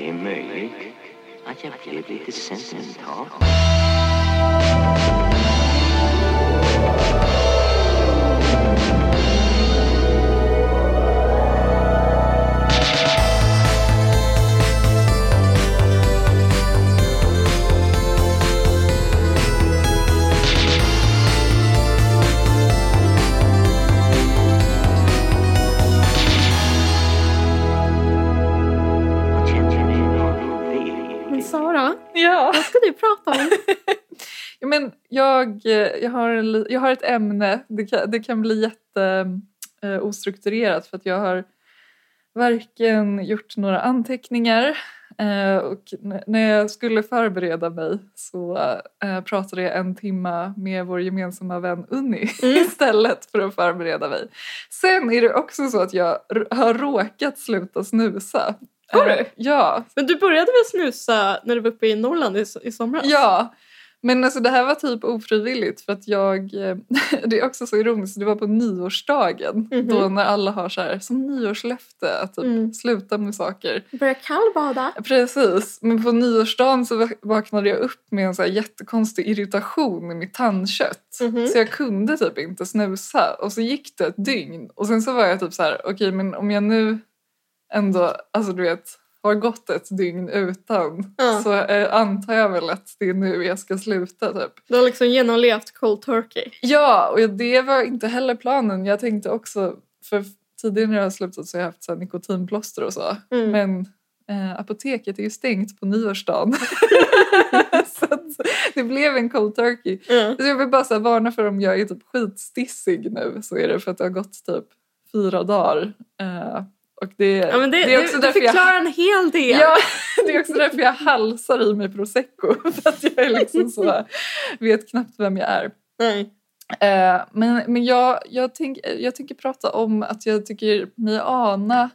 Det är möjligt att jag blev lite sentimental. Jag, eh, jag, har en, jag har ett ämne. Det kan, det kan bli jätte eh, ostrukturerat för att jag har varken gjort några anteckningar eh, och när jag skulle förbereda mig så eh, pratade jag en timma med vår gemensamma vän Unni istället för att förbereda mig. Sen är det också så att jag har råkat sluta snusa. Har du? Eh, Ja, Men du började väl snusa när du var uppe i Norrland i, i somras? Ja, men alltså det här var typ ofrivilligt för att jag, eh, det är också så ironiskt, det var på nyårsdagen Mhm. då när alla har så här som nyårslöfte att typ Mm. sluta med saker. Börja kallbada? Precis, men på nyårsdagen så vak- vaknade jag upp med en så här jättekonstig irritation i mitt tandkött. Mhm. Så jag kunde typ inte snusa och så gick det ett dygn och sen så var jag typ så här, okej men om jag nu ändå, alltså du vet, har gått ett dygn utan Ja. så eh, antar jag väl att det är nu jag ska sluta typ. Du har liksom genomlevt cold turkey. Ja, och det var inte heller planen. Jag tänkte också, för tidigare när jag har slutat så har jag haft så här nikotinplåster och så. Mm. Men eh, apoteket är ju stängt på nyårsdagen. så det blev en cold turkey. Ja. Så jag vill bara så här varna för om jag är typ skitstissig nu så är det för att det har gått typ fyra dagar. Eh, och det, Ja, men det, det är också det, det därför jag förklarar en hel del. Ja, det är också därför jag halsar i mig prosecco. För att jag är liksom så, vet knappt vem jag är. Nej. Eh, men men jag, jag, tänk, jag tänker prata om att jag tycker mig ana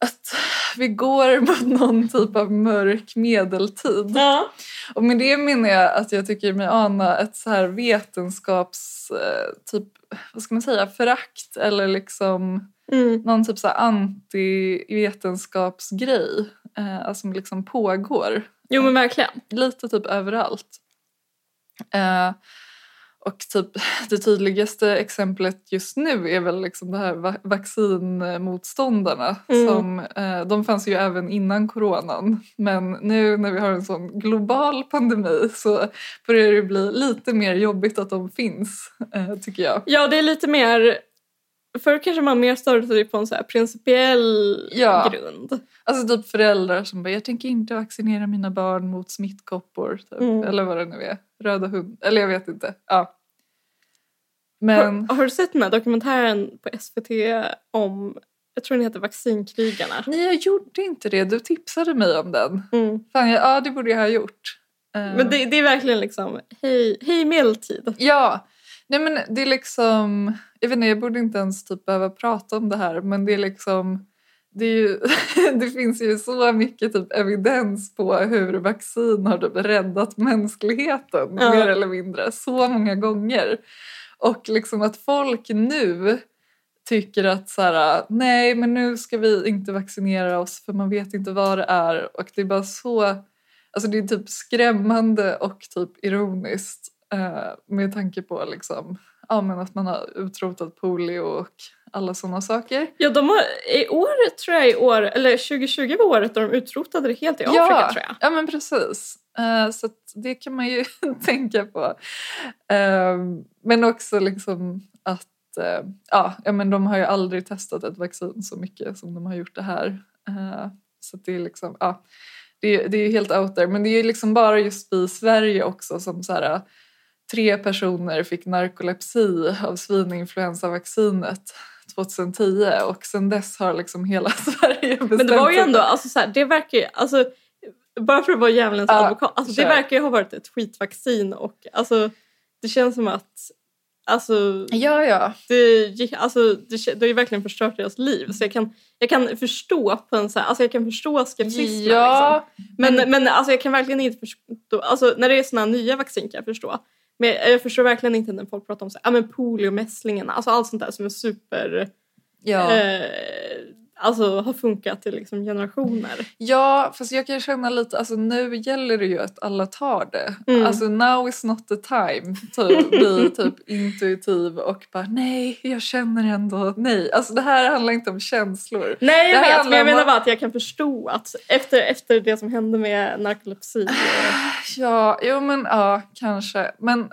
att vi går mot någon typ av mörk medeltid. Ja. Och med det menar jag att jag tycker mig ana ett så här vetenskaps... Eh, typ, vad ska man säga, förakt eller liksom Mm. någon typ så anti-vetenskapsgrej eh, som liksom pågår Jo men verkligen. lite typ överallt. Eh, och typ det tydligaste exemplet just nu är väl liksom det här va- vaccinmotståndarna. Mm. Som, eh, de fanns ju även innan coronan. Men nu när vi har en sån global pandemi så börjar det bli lite mer jobbigt att de finns, eh, tycker jag. Ja det är lite mer... Förr kanske man mer störde sig på en så principiell Ja. grund. Alltså typ föräldrar som bara, jag tänker inte vaccinera mina barn mot smittkoppor. Typ. Mm. Eller vad det nu är. Röda hund. Eller jag vet inte. Ja. Men Har, har du sett den här dokumentären på SVT om, jag tror den heter Vaccinkrigarna? nej, jag gjorde inte det. Du tipsade mig om den. Mm. Fan, jag, ja, det borde jag ha gjort. Eh, Men det, det är verkligen liksom, hej, hej medeltid. Ja. Nej men det är liksom, jag vet inte, jag borde inte ens typ behöva prata om det här men det är liksom det, ju, det finns ju så mycket typ evidens på hur vaccin har typ räddat mänskligheten Ja. mer eller mindre så många gånger. Och liksom att folk nu tycker att så här, nej men nu ska vi inte vaccinera oss för man vet inte vad det är och det är bara så Alltså det är typ skrämmande och typ ironiskt med tanke på liksom, ja, men att man har utrotat polio och alla sådana saker. Ja, de har, i år tror jag i år, eller 2020 var året då de utrotade det helt i Afrika ja, tror jag. Ja men precis. Eh, så det kan man ju tänka på. Eh, men också liksom att eh, ja, men de har ju aldrig testat ett vaccin så mycket som de har gjort det här. Eh, så det är liksom, ja, det, är- det är ju helt out there. Men det är ju liksom bara just vi i Sverige också som så här, tre personer fick narkolepsi av svininfluensavaccinet 2010 och sen dess har liksom hela Sverige bestämt Men det var ju ändå, alltså så här, det verkar ju, alltså bara för att vara djävulens Ja, advokat, alltså det verkar ju ha varit ett skitvaccin och alltså det känns som att Alltså, Ja, ja. det, gick- alltså, det, det har ju verkligen förstört deras liv. Så jag kan, jag kan förstå på en så här, alltså jag kan förstå skepsismen. Liksom. Ja, Men, men- men, alltså jag kan verkligen inte förstå, alltså när det är här nya vaccin kan jag förstå. Men jag, förstår verkligen inte när folk pratar om så, här, ja, men polio, mässlingarna, alltså allt sånt där som är super... ja. Eh, alltså, har funkat i liksom generationer. Ja, fast jag kan känna lite, alltså nu gäller det ju att alla tar det. Mm. Alltså now is not the time. Typ, bli typ intuitiv och bara nej, jag känner ändå nej. Alltså det här handlar inte om känslor. Nej jag vet, men jag menar bara att jag kan förstå att efter, efter det som hände med narkolepsi. Ja, jo men ja, kanske. Men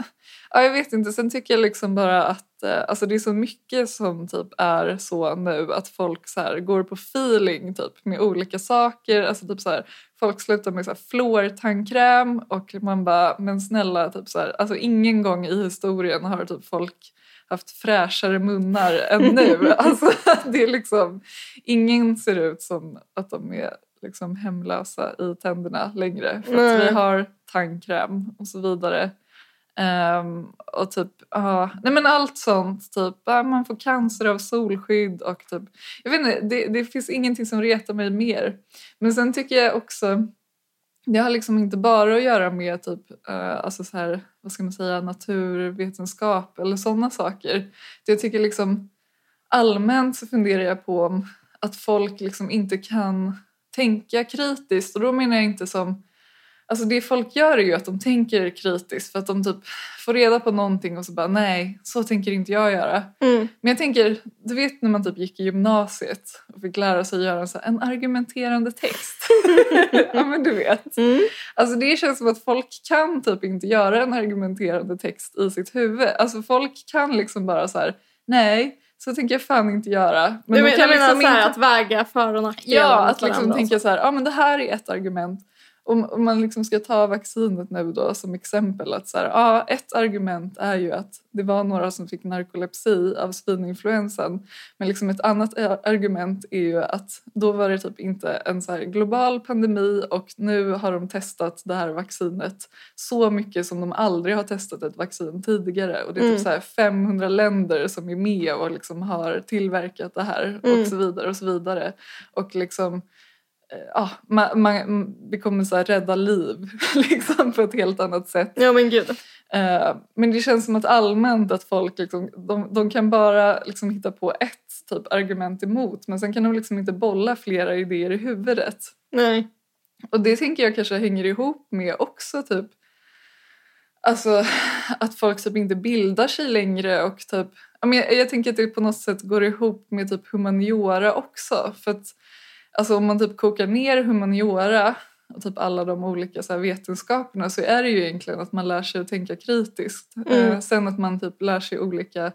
ja, jag vet inte, sen tycker jag liksom bara att alltså det är så mycket som typ är så nu att folk så här går på feeling typ med olika saker. Alltså typ så här, folk slutar med så här fluortandkräm och man bara, men snälla, typ så här, alltså ingen gång i historien har typ folk haft fräschare munnar än nu. Alltså det är liksom, ingen ser ut som att de är liksom hemlösa i tänderna längre. För att vi har tandkräm och så vidare. Um, och typ, uh, nej men allt sånt. Typ, uh, man får cancer av solskydd och typ, jag vet inte, det, det finns ingenting som retar mig mer. Men sen tycker jag också, det har liksom inte bara att göra med typ, uh, alltså så här, vad ska man säga, naturvetenskap eller sådana saker. Det jag tycker liksom allmänt så funderar jag på om att folk liksom inte kan tänka kritiskt och då menar jag inte som Alltså det folk gör är ju att de tänker kritiskt för att de typ får reda på någonting och så bara nej, så tänker inte jag göra. Mm. Men jag tänker, du vet när man typ gick i gymnasiet och fick lära sig göra en, så en argumenterande text. ja men du vet. Mm. Alltså det känns som att folk kan typ inte göra en argumenterande text i sitt huvud. Alltså folk kan liksom bara så här, nej, så tänker jag fan inte göra. du, de men, kan du menar liksom så här, inte- att väga för och nackdelar Ja, att liksom varandra tänka så. här, ja men det här är ett argument. Om, man liksom ska ta vaccinet nu då som exempel att så här, ja, ett argument är ju att det var några som fick narkolepsi av svininfluensan. Men liksom ett annat argument är ju att då var det typ inte en så här global pandemi och nu har de testat det här vaccinet så mycket som de aldrig har testat ett vaccin tidigare. Och det är typ Mm. så här 500 länder som är med och liksom har tillverkat det här Mm. och så vidare och så vidare. Och liksom ja, man, man, det kommer så här rädda liv liksom, på ett helt annat sätt. Ja men gud. Eh, men det känns som att allmänt att folk liksom, de, de kan bara liksom hitta på ett typ argument emot men sen kan de liksom inte bolla flera idéer i huvudet. Nej. Och det tänker jag kanske hänger ihop med också typ Alltså att folk typ inte bildar sig längre och typ jag, jag tänker att det på något sätt går ihop med typ humaniora också för att alltså om man typ kokar ner humaniora och typ alla de olika så vetenskaperna så är det ju egentligen att man lär sig att tänka kritiskt. Mm. Eh, sen att man typ lär sig olika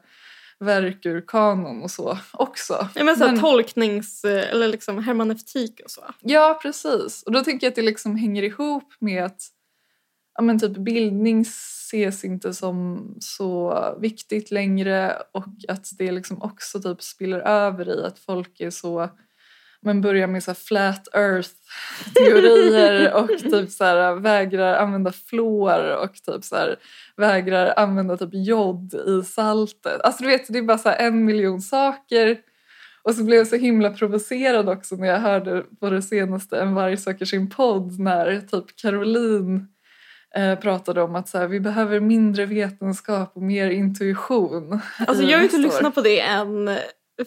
verk ur kanon och så också. Ja, men så Men- tolknings eller liksom hermaneutik och så. Ja, precis. Och då tänker jag att det liksom hänger ihop med att ja, men typ bildning ses inte som så viktigt längre och att det liksom också typ spiller över i att folk är så men börjar med så här flat earth teorier och typ så här vägrar använda fluor och typ så här vägrar använda typ jod i saltet. Alltså du vet, det är bara så en miljon saker och så blev jag så himla provocerad också när jag hörde på det senaste En varg söker sin podd när typ Caroline eh, pratade om att så här, vi behöver mindre vetenskap och mer intuition. Alltså jag har inte lyssnat på det än.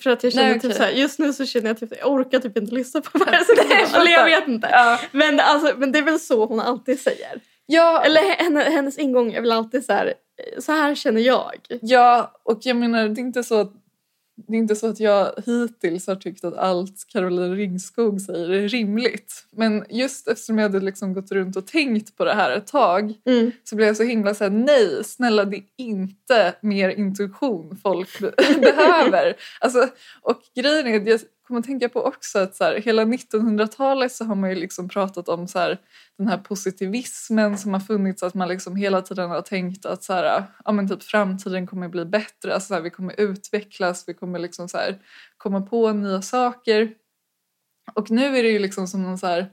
För att jag känner Nej, typ okej. så här, just nu så känner jag typ jag orkar typ inte lyssna på vad jag säger. jag Eller jag vet inte. Ja, Men, alltså, men det är väl så hon alltid säger. ja, Eller henne, hennes ingång är väl alltid så här, så här känner jag. ja, och jag menar det är inte så att det är inte så att jag hittills har tyckt att allt Caroline Ringskog säger är rimligt. Men just eftersom jag hade liksom gått runt och tänkt på det här ett tag Mm. så blev jag så himla såhär, nej snälla det är inte mer intuition folk be- behöver. Alltså, och grejen är, att jag kommer att tänka på också att så här, hela 1900-talet så har man ju liksom pratat om så här, den här positivismen som har funnits, att man liksom hela tiden har tänkt att så här, ja, men typ framtiden kommer bli bättre, alltså så här, vi kommer utvecklas, vi kommer liksom så komma på nya saker. Och nu är det ju liksom som någon så här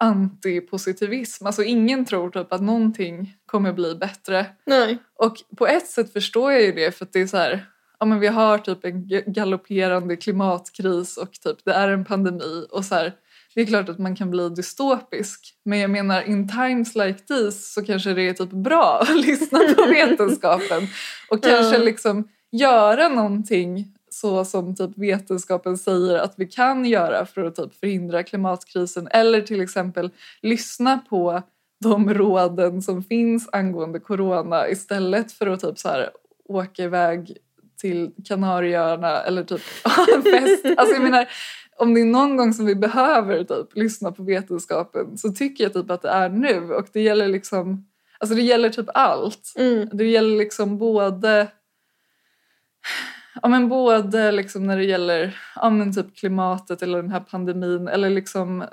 antipositivism. Alltså ingen tror typ att någonting kommer bli bättre. Nej. Och på ett sätt förstår jag ju det för att det är så här, ja men vi har typ en galopperande klimatkris och typ det är en pandemi och så här, det är klart att man kan bli dystopisk. Men jag menar in times like this så kanske det är typ bra att lyssna på vetenskapen och kanske liksom göra någonting så som typ vetenskapen säger att vi kan göra för att typ förhindra klimatkrisen eller till exempel lyssna på de råden som finns angående corona istället för att typ så här åka iväg till Kanarieöarna eller typ en fest. Alltså jag menar, om det är någon gång som vi behöver typ lyssna på vetenskapen så tycker jag typ att det är nu och det gäller liksom Alltså det gäller typ allt. Mm. Det gäller liksom både Ja men både liksom när det gäller ja men typ klimatet eller den här pandemin eller liksom eh,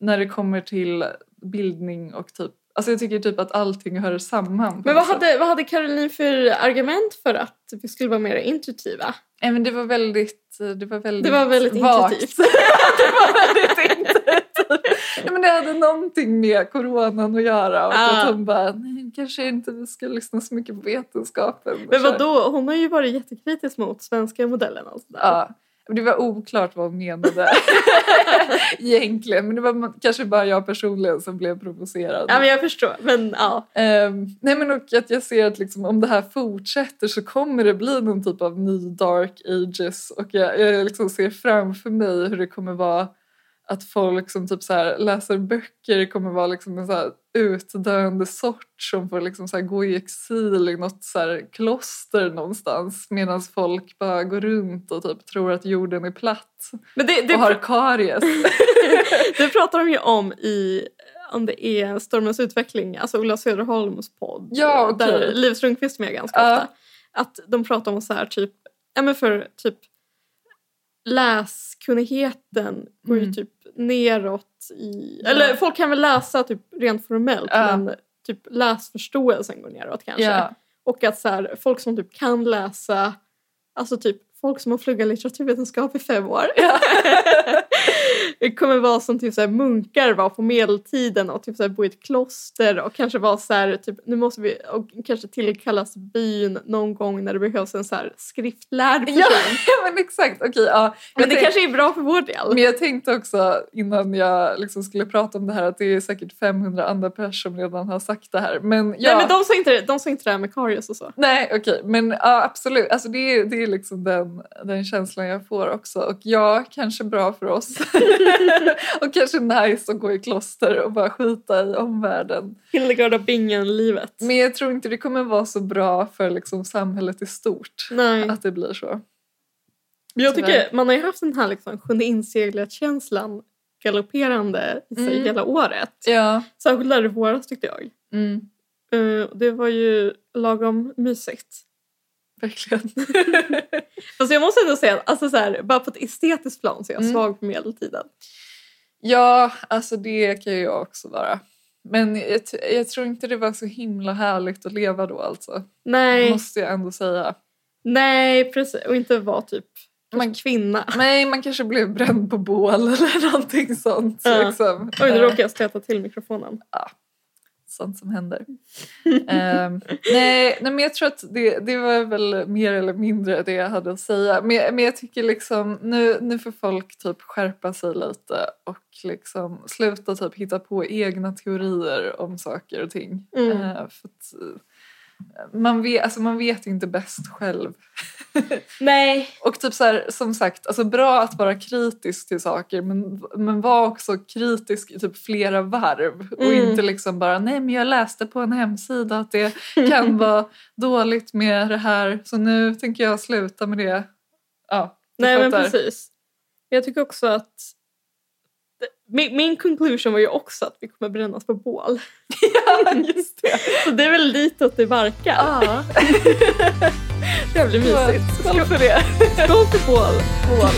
när det kommer till bildning och typ Alltså jag tycker typ att allting hör samman. Men vad hade, vad hade Caroline för argument för att vi skulle vara mer intuitiva? Nej men det var väldigt, det var väldigt Det var väldigt vagt. intuitivt. det var väldigt intuitivt. Nej, men det hade någonting med coronan att göra och Ah. att hon bara, nej kanske inte vi ska lyssna så mycket på vetenskapen. Men vadå, hon har ju varit jättekritisk mot svenska modellen och sådär. Ja, det var oklart vad hon menade egentligen. Men det var kanske bara jag personligen som blev provocerad. Ja men jag förstår, men ja. Ehm, nej men och att jag ser att liksom, om det här fortsätter så kommer det bli någon typ av ny dark ages och jag, jag liksom ser framför mig hur det kommer vara att folk som typ så läser böcker kommer vara liksom en så utdöende sort som får liksom så gå i exil i något så kloster någonstans medan folk bara går runt och typ tror att jorden är platt Men det, det, och har karies. det pratar de ju om i om det är Stormens utveckling, alltså Ola Söderholms podd. Ja, okej. Där Liv Strömquist är med ganska Ja. ofta. Att de pratar om så här typ, ja men för typ läskunnigheten går ju Mm. typ neråt i, Ja. eller folk kan väl läsa typ rent formellt Ja. men typ läsförståelsen går neråt kanske. ja. Och att så här, folk som typ kan läsa, alltså typ folk som har pluggat litteraturvetenskap i fem år. Ja. det kommer vara som typ så här munkar var på medeltiden och typ så här bo i ett kloster och kanske vara så här, typ, nu måste vi, och kanske tillkallas byn någon gång när det behövs en så här skriftlärd person. ja, men exakt. Okej, ja. Men Jag det tänk- kanske är bra för vår del. Men jag tänkte också innan jag liksom skulle prata om det här att det är säkert 500 andra personer som redan har sagt det här. Men ja. Nej men de sa inte, de sa inte det här med Karius och så. Nej okej men ja, absolut. Alltså, det, är, det är liksom den, den känslan jag får också. Och ja, kanske bra för oss. och kanske nice att gå i kloster och bara skita i omvärlden. Hildegard av Bingen-livet. Men jag tror inte det kommer vara så bra för liksom samhället i stort. Nej. Att det blir så. Men jag Tyvärr. tycker man har ju haft den här liksom sjunde inseglet-känslan galopperande i sig Mm. hela året. Ja. Särskilt där i våras tyckte jag. Mm, Eh, det var ju lagom mysigt. Verkligen. Fast jag måste ändå säga alltså så här, bara på ett estetiskt plan så är jag Mm. svag för medeltiden. Ja, alltså det kan ju jag också vara. Men jag, jag tror inte det var så himla härligt att leva då alltså. Nej, Måste jag ändå säga. nej precis. Och inte vara typ Man- kvinna. Nej, man kanske blev bränd på bål eller någonting sånt. Ja. Liksom. Oj, nu Eh, råkade jag stöta till mikrofonen. Sånt som händer. Ehm, nej, nej, men jag tror att det, det var väl mer eller mindre det jag hade att säga. Men, men jag tycker liksom nu, nu får folk typ skärpa sig lite och liksom sluta typ hitta på egna teorier om saker och ting. Mm. Eh, för att, eh, man, vet, alltså man vet inte bäst själv. Nej. Och typ så här, som sagt, alltså bra att vara kritisk till saker men, men var också kritisk i typ flera varv och Mm. inte liksom bara nej men jag läste på en hemsida att det kan vara dåligt med det här så nu tänker jag sluta med det. Ja, Nej men fattar. precis. Jag tycker också att min, min conclusion var ju också att vi kommer brännas på bål. Ja, just det. Så det är väl ditåt det barkar. Ja. Det blir mysigt. Skål för det. Skål för bål. bål.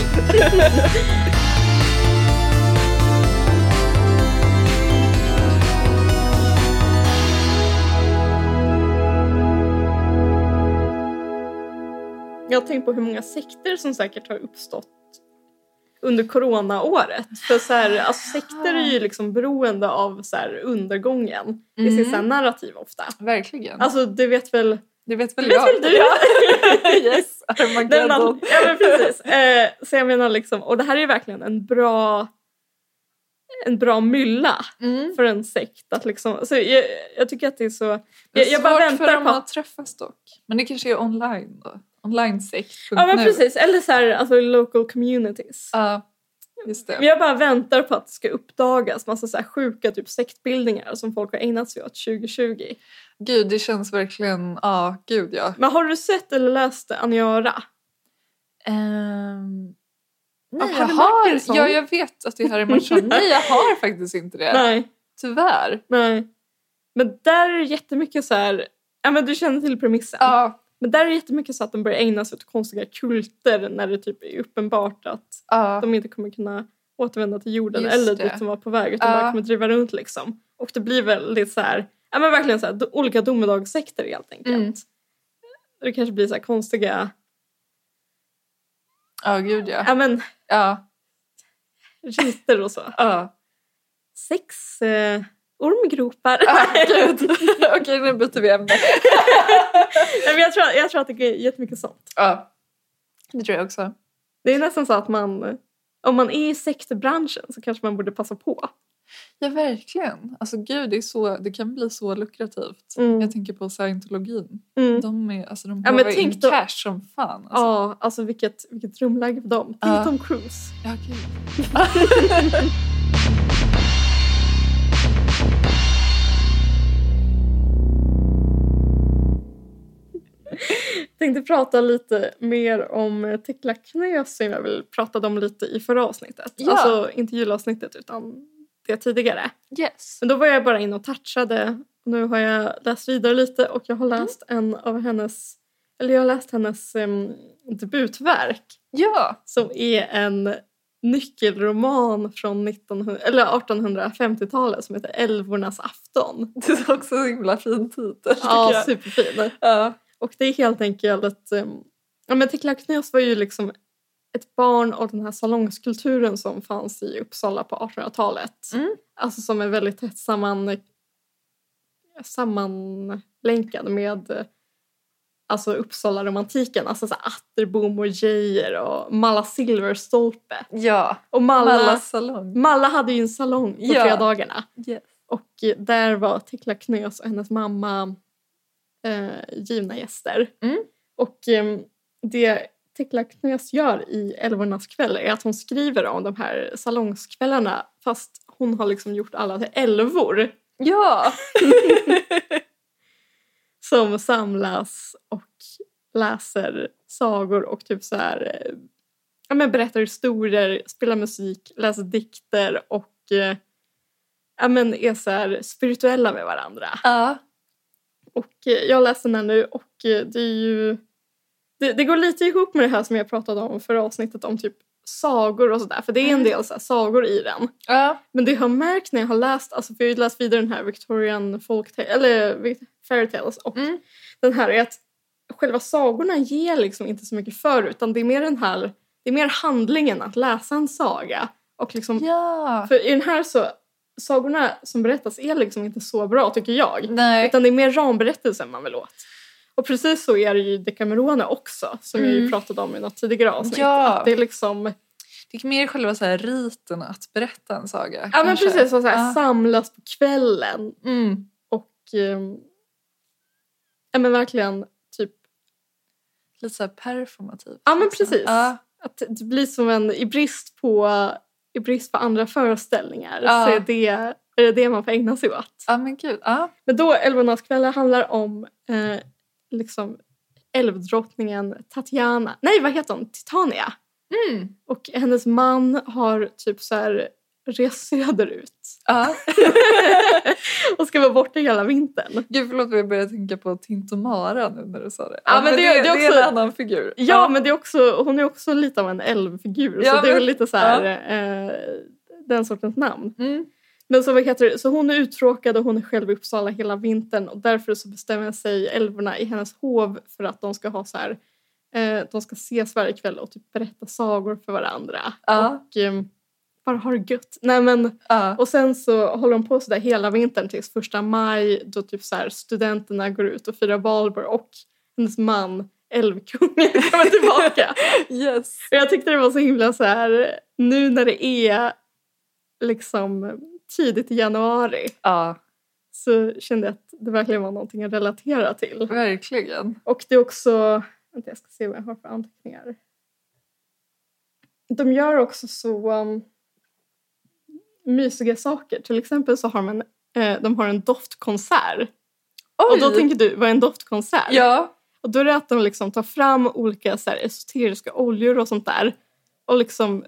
Jag har tänkt på hur många sekter som säkert har uppstått under coronaåret. För så här, alltså, sekter är ju liksom beroende av så här, undergången i Mm. sitt så här, narrativ ofta. Verkligen. Alltså det vet väl det vet väl det vet jag. väl du? Ja. yes, Armageddon. ja men precis. Eh, så jag menar liksom, och det här är ju verkligen en bra en bra mylla Mm. för en sekt. Att liksom, så jag, jag tycker att det är så... Det är Jag, jag bara väntar för dem på att träffas dock. Men det kanske är online då? Online-sekt. Ja men precis, eller så här, alltså local communities. Ja, just det. Jag bara väntar på att det ska uppdagas massa så sjuka typ sektbildningar som folk har ägnat sig åt 2020. Gud, det känns verkligen... Ja, gud ja. Men har du sett eller läst Aniara? Um, Av nej, jag har... Ja, jag vet att det är Harry Martinson. nej, jag har faktiskt inte det. Nej, Tyvärr. nej. Men där är det jättemycket så här, ja men du känner till premissen. Ja, Men där är det jättemycket så att de börjar ägna sig åt konstiga kulter när det typ är uppenbart att ja. de inte kommer kunna återvända till jorden Just eller det. dit de var på väg utan Ja. bara kommer driva runt liksom. Och det blir väldigt så här, ja men verkligen så här, olika domedagssekter helt enkelt. Mm. Det kanske blir så här konstiga, Ja, gud ja. ja men Ja, riter och så. ja. Sex eh, ormgropar. Ah, gud. Okej, nu byter vi ämne. Nej, men jag, tror, jag tror att det är jättemycket sånt. Ja, det tror jag också. Det är nästan så att man, om man är i sektbranschen så kanske man borde passa på. Ja, verkligen. Alltså gud, det, är så, det kan bli så lukrativt. Mm. Jag tänker på scientologin. Mm. De, är, alltså, de Ja, håvar tänk in då- cash som fan. Alltså. Ja, alltså vilket, vilket drömläge för dem. Tänk Ja. Tom Cruise. Ja, gud. tänkte prata lite mer om Tekla Knös som jag väl pratade om lite i förra avsnittet. Ja. Alltså inte julavsnittet utan det tidigare. Yes. Men då var jag bara inne och touchade. Nu har jag läst vidare lite och jag har läst en av hennes, eller jag har läst hennes em, debutverk Ja. som är en nyckelroman från 1900, eller 1850-talet som heter Älvornas afton. Det är också en himla fin titel. Ja, jag. superfin. ja. Och det är helt enkelt att um, ja, men Tekla Knös var ju liksom ett barn av den här salongskulturen som fanns i Uppsala på 1800-talet. Mm. Alltså som är väldigt tätt samman, sammanlänkad med alltså Uppsala-romantiken. Alltså så Atterbom och Geijer och Malla Silverstolpe. ja. Och Malla, Malla Malla, salong. hade ju en salong på Ja. fredagarna. Yes. Och där var Tekla Knös och hennes mamma eh, givna gäster. Mm. Och eh, det Tekla Knös gör i Älvornas kväll är att hon skriver om de här salongskvällarna fast hon har liksom gjort alla till älvor Ja. som samlas och läser sagor och typ så här eh, ja, men berättar historier, spelar musik, läser dikter och eh, ja, men är så spirituella med varandra. ja. Och eh, jag läser den här nu och eh, det är ju... Det, det går lite ihop med det här som jag pratade om förra avsnittet om typ sagor och sådär. För det är en Mm. del så sagor i den. Ja. Men det jag har märkt när jag har läst, alltså för jag har ju läst vidare den här Victorian folktale, eller fairy tales och Mm. den här är att själva sagorna ger liksom inte så mycket för utan det är mer den här, det är mer handlingen att läsa en saga. Och liksom, Ja. för i den här så, sagorna som berättas är liksom inte så bra tycker jag. Nej. Utan det är mer ramberättelsen man vill åt. Och precis så är det ju i Decamerone också, som Mm. pratade om i något tidigare avsnitt. Ja. Att det är liksom, Det är mer själva så här riten att berätta en saga. ja men kanske. precis, så, här, Ja. samlas på kvällen Mm. och ehm, ja men verkligen typ, Lite så här performativt. ja men precis. Ja. Att det blir som en, i brist på, i brist på andra föreställningar Ja. så är det, är det det man får ägna sig åt. ja men gud. Ja. Men då Älvornas kvällar handlar om eh, liksom älvdrottningen Tatiana, nej vad heter hon, Titania. Mm. Och hennes man har typ så här rest söderut Ja. och ska vara borta hela vintern. Gud förlåt men jag började tänka på Tintomara nu när du sa det. Ja, men det- det är det är också- en annan figur. Ja, men det är också, hon är också lite av en älvfigur Ja, så det är men- väl lite så här eh, den sortens namn. Mm. Men så, vad heter det? så hon är uttråkad och hon är själv i Uppsala hela vintern och därför så bestämmer sig älvorna i hennes hov för att de ska ha så här eh, de ska ses varje kväll och typ berätta sagor för varandra. Ja. Och eh, bara ha det gött. Nej men Ja. Och sen så håller de på sådär hela vintern tills första maj då typ så här studenterna går ut och firar valborg och hennes man Älvkungen kommer tillbaka. Yes. och jag tyckte det var så himla så här nu när det är liksom tidigt i januari Ja, så kände jag att det verkligen var någonting att relatera till. verkligen. Och det är också, Vänta, jag ska se vad jag har för anteckningar. De gör också så um, mysiga saker. Till exempel så har en, eh, de har en doftkonsert. Och då tänker du, vad är en doftkonsert? Ja. Och då är det att de liksom tar fram olika så här, esoteriska oljor och sånt där och liksom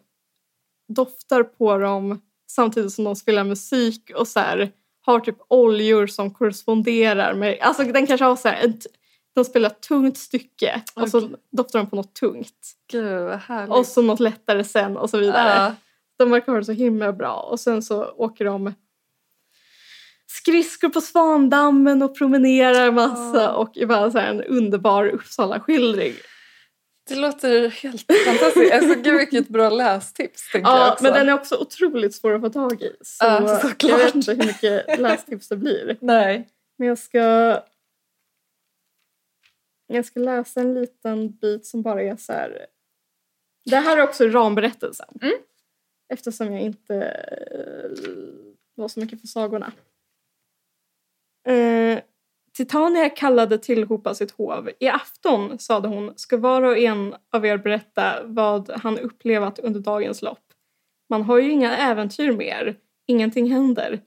doftar på dem samtidigt som de spelar musik och så här, har typ oljor som korresponderar med... Alltså den kanske har så här, ett, de spelar ett tungt stycke och så doftar de på något tungt. Gud. Och så något lättare sen och så vidare. Ja. De verkar ha det så himla bra. Och sen så åker de skridskor på Svandammen och promenerar massa Ja. och är bara så en underbar Uppsala-skildring. Det låter helt fantastiskt. Alltså, gud vilket bra lästips Ja, men den är också otroligt svår att få tag i. Så Ja, såklart. jag vet inte hur mycket lästips det blir. Nej. Men jag ska... Jag ska läsa en liten bit som bara är så här... Det här är också ramberättelsen. Mm. Eftersom jag inte eh, var så mycket för sagorna. Eh, Titania kallade tillhopa sitt hov. I afton, sade hon, ska var och en av er berätta vad han upplevat under dagens lopp. Man har ju inga äventyr mer. Ingenting händer.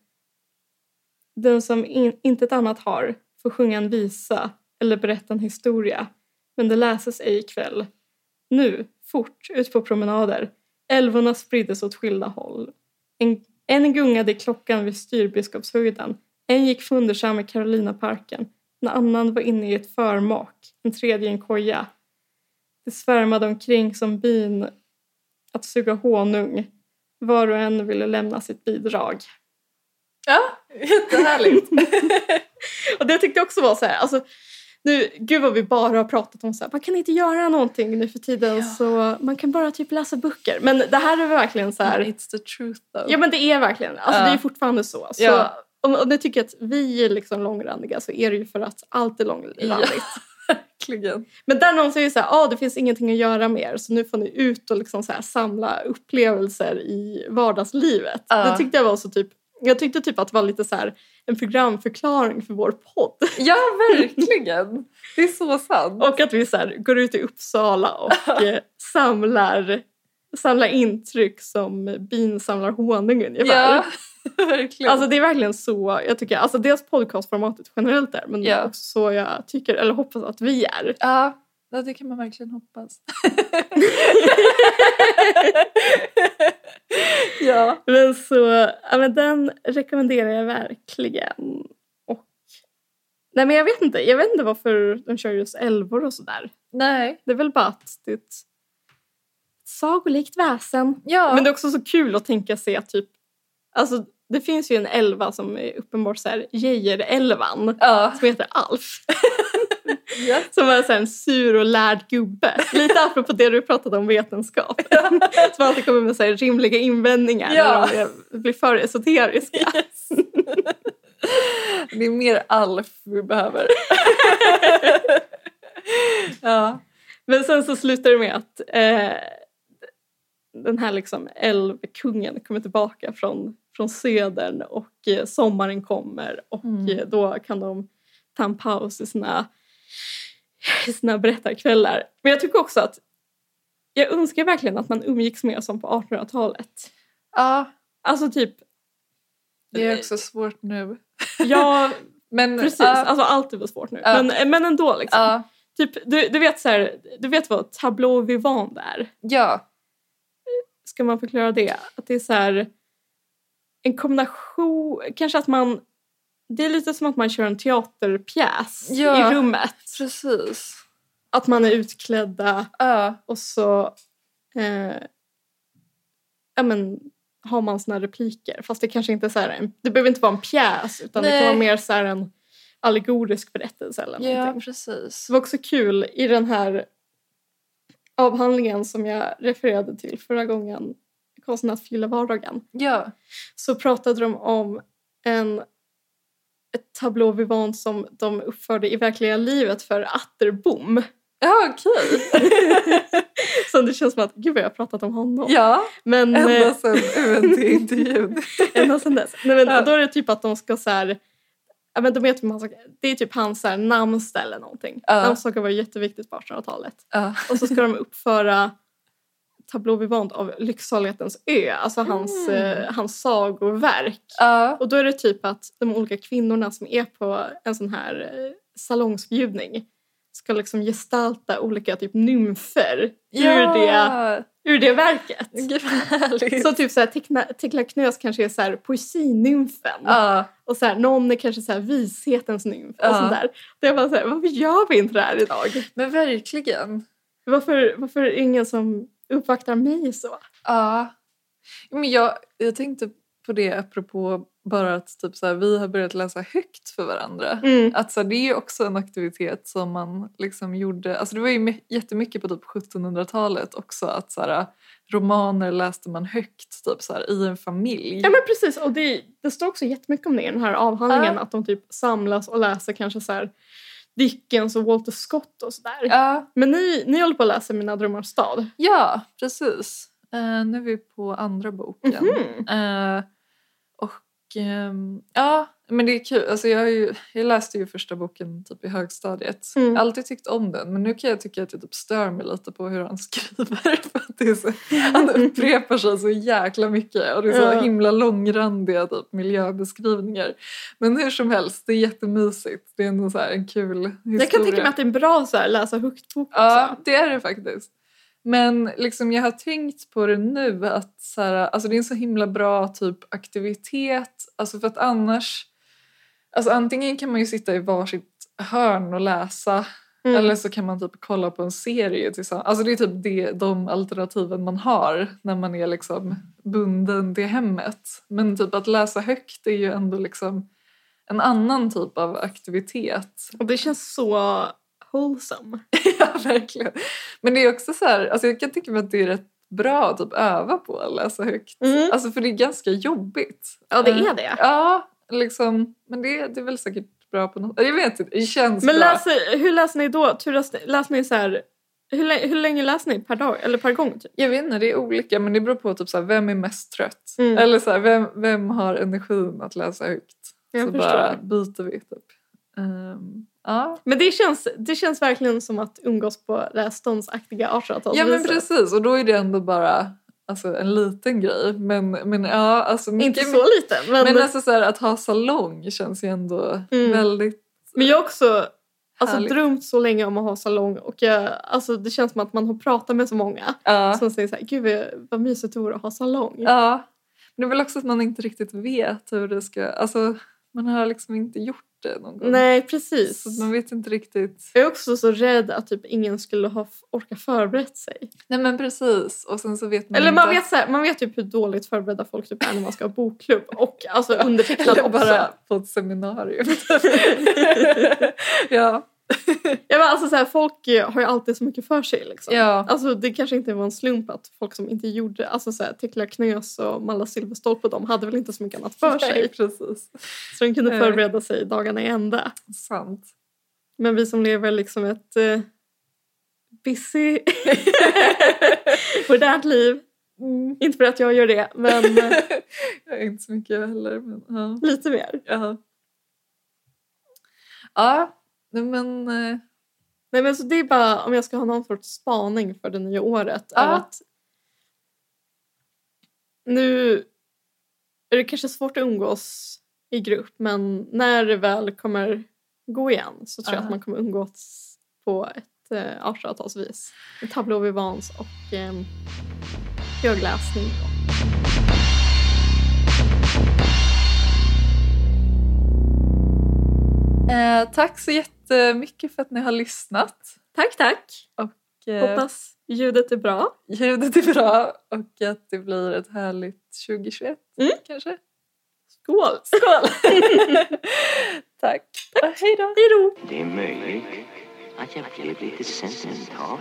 Den som in, inte ett annat har får sjunga en visa eller berätta en historia. Men det läses ej ikväll. Nu, fort, ut på promenader. Älvorna spriddes åt skilda håll. En, en gungade i klockan vid styrbiskopshöjden. En gick fundersam i Karolinaparken. En annan var inne i ett förmak. En tredje i en koja. Det svärmade omkring som bin att suga honung. Var och en ville lämna sitt bidrag. Ja, jättehärligt. Och det tyckte jag också var så här, alltså, nu, gud vad vi bara har pratat om så här, man kan inte göra någonting nu för tiden Ja. så man kan bara typ läsa böcker. Men det här är verkligen så här, It's the truth though. ja men det är verkligen, alltså Ja. det är fortfarande så. så Ja. och, och nu tycker att vi är liksom långrandiga så är det ju för att allt är långrandigt. Verkligen. Men där någon säger så här, ah, det finns ingenting att göra mer så nu får ni ut och liksom så här, samla upplevelser i vardagslivet. Ja. Det tyckte jag var så typ, jag tyckte typ att det var lite så här en programförklaring för vår podd. Ja, verkligen. Det är så sant. Och att vi så här, går ut i Uppsala och eh, samlar, samlar intryck som bin samlar honung ungefär. Ja, verkligen. Alltså det är verkligen så jag tycker, alltså dels podcastformatet generellt är men det Ja. är också så jag tycker, eller hoppas att vi är. ja, ja, det kan man verkligen hoppas. ja. Men så, ja men den rekommenderar jag verkligen. Och, nej men jag vet inte, jag vet inte varför de kör just älvor och sådär. Nej. Det är väl bara att det är ett sagolikt väsen. Ja. Men det är också så kul att tänka sig att typ, alltså det finns ju en älva som är uppenbart så här Geijerälvan ja. som heter Alf. ja. Som är så en sur och lärd gubbe. Lite apropå det du pratade om vetenskap. som alltid kommer med så här rimliga invändningar Ja. när de blir för esoteriska. Yes. Det är mer Alf vi behöver. ja. Men sen så slutar det med att eh, den här liksom älvkungen kommer tillbaka från, från södern och eh, sommaren kommer och Mm. eh, då kan de ta en paus i sina, i sina berättarkvällar. Men jag tycker också att jag önskar verkligen att man umgicks mer som på 1800-talet. ja, Alltså typ, det är också svårt nu. ja Men, precis, ja, alltså allt är väl svårt nu. Ja. Men, men ändå liksom. ja, Typ, du, du, vet så här, du vet vad tableau vivant är? ja, ska man förklara det? Att det är så här en kombination, kanske att man det är lite som att man kör en teaterpjäs Ja. i rummet. precis. Att man är utklädda Ja, och så eh, ja, men, har man såna repliker. Fast det kanske inte är så här, en, det behöver inte vara en pjäs utan det Nej. kan vara mer så här en allegorisk berättelse eller ja någonting. precis. Det var också kul i den här avhandlingen som jag refererade till förra gången, Konsten att fylla vardagen, Ja, så pratade de om en, ett tableau vivant som de uppförde i verkliga livet för Atterbom. ja okej. så det känns som att, gud vad jag har pratat om honom. Ja, Men, ända eh, sedan UNT-intervjun. ända sedan dess. Nej, men, Ja. Då är det typ att de ska så här, Ja, men de heter massa, det är typ hans så här, namnsdag eller någonting. Ja. Namnsdagar var jätteviktigt på 1800-talet. Ja. Och så ska de uppföra Tableau vivant av Lycksalighetens ö, alltså hans, Mm. eh, hans sagoverk. Ja. Och då är det typ att de olika kvinnorna som är på en sån här eh, salongsbjudning ska liksom gestalta olika typ nymfer ur, det, ur det verket. Gud. Så typ så här, Tekla- Knös kanske är så här poesinymfen Ja. och så här, någon är kanske så här vishetens nymf och Ja. sånt där. Det är bara så här, varför gör vi inte det här idag? Men verkligen. Varför, varför är det ingen som uppvaktar mig så? Ja. Men jag, jag tänkte på det apropå bara att typ så här, vi har börjat läsa högt för varandra. Mm. Att så här, det är ju också en aktivitet som man liksom gjorde, alltså det var ju my- jättemycket på typ 1700-talet också att så här, romaner läste man högt typ så i en familj. Ja men precis och det, det står också jättemycket om det i den här avhandlingen Ja. att de typ samlas och läser kanske så här Dickens och Walter Scott och sådär. Ja, Men ni, ni håller på att läsa Mina drömmars stad. ja precis. Eh, nu är vi på andra boken. Mhm. Eh, och ehm, ja, men det är kul. Alltså jag, ju, jag läste ju första boken typ i högstadiet. Mm. Jag har alltid tyckt om den men nu kan jag tycka att jag typ stör mig lite på hur han skriver. Att så, han upprepar sig så jäkla mycket och det är så Ja. himla långrandiga typ, miljöbeskrivningar. Men hur som helst, det är jättemysigt. Det är ändå så en kul historia. Jag kan tänka mig att det är en bra så här, läsa högt-bok Ja, också. det är det faktiskt. Men liksom jag har tänkt på det nu att så här, alltså det är en så himla bra typ aktivitet. Alltså för att annars... Alltså antingen kan man ju sitta i varsitt hörn och läsa Mm. eller så kan man typ kolla på en serie tillsammans. Alltså det är typ det, de alternativen man har när man är liksom bunden till hemmet. Men typ att läsa högt är ju ändå liksom en annan typ av aktivitet. Och det känns så wholesome. Ja, verkligen. Men det är också så här, alltså jag kan tycka att det är rätt bra att typ öva på att läsa högt. Mm. Alltså för det är ganska jobbigt. Ja det Eh, är det. Ja, liksom. Men det, det är väl säkert bra på något Jag vet inte, det känns Men bra. läser, hur läser ni då? Turas, läser ni så här, hur, hur länge läser ni per dag eller per gång? Typ? Jag vet inte, det är olika men det beror på typ så här, vem är mest trött. Mm. Eller så här, vem, vem har energin att läsa högt. Jag så förstår. bara byter vi typ. Ehm, ja. Men det känns, det känns verkligen som att umgås på läsståndsaktiga 1800-talsvisor. ja men precis och då är det ändå bara alltså, en liten grej. Men, men ja, alltså mycket, Inte så lite. Men, Men men, alltså så här, att ha salong känns ju ändå Mm. väldigt jag har också alltså, härligt. drömt så länge om att ha salong och jag, alltså, det känns som att man har pratat med så många Ja. som säger så här, gud vad mysigt det vore att ha salong. ja. Men det är väl också att man inte riktigt vet hur det ska... Alltså, man har liksom inte gjort det någon gång. Nej precis. Så man vet inte riktigt. Jag är också så rädd att typ ingen skulle ha orkat förberett sig. Nej men precis. Och sen så vet man Eller inte... man vet, så här, man vet typ hur dåligt förberedda folk typ är när man ska ha bokklubb och alltså undertecknad Eller också. bara på ett seminarium. ja. Ja, men alltså så här, folk har ju alltid så mycket för sig. Liksom. ja. Alltså, det kanske inte var en slump att folk som inte gjorde, alltså så här, Tekla Knös och Malla Silverstolpe de hade väl inte så mycket annat för Nej, sig. precis. Så de kunde Nej. förbereda sig dagarna i ända. Sant. Men vi som lever liksom ett eh, busy, modernt liv. Mm. Inte för att jag gör det, men eh, jag inte så mycket heller. Men, ja. lite mer. Ja. Ja, nej men... eh, Nej men så det är bara om jag ska ha någon sorts spaning för det nya året. Är Ja. att nu är det kanske svårt att umgås i grupp men när det väl kommer gå igen så tror jag Ja. att man kommer umgås på ett eh, 1800-talsvis. Med tableau vivance och eh, högläsning. Eh, tack så jättemycket för att ni har lyssnat. Tack tack! Och, eh, Hoppas ljudet är bra. ljudet är bra och att det blir ett härligt 2021 Mm. kanske. Skål! Skål! tack. Tack. Hej då. Hej då! Det är möjligt att jag blev lite sentimental.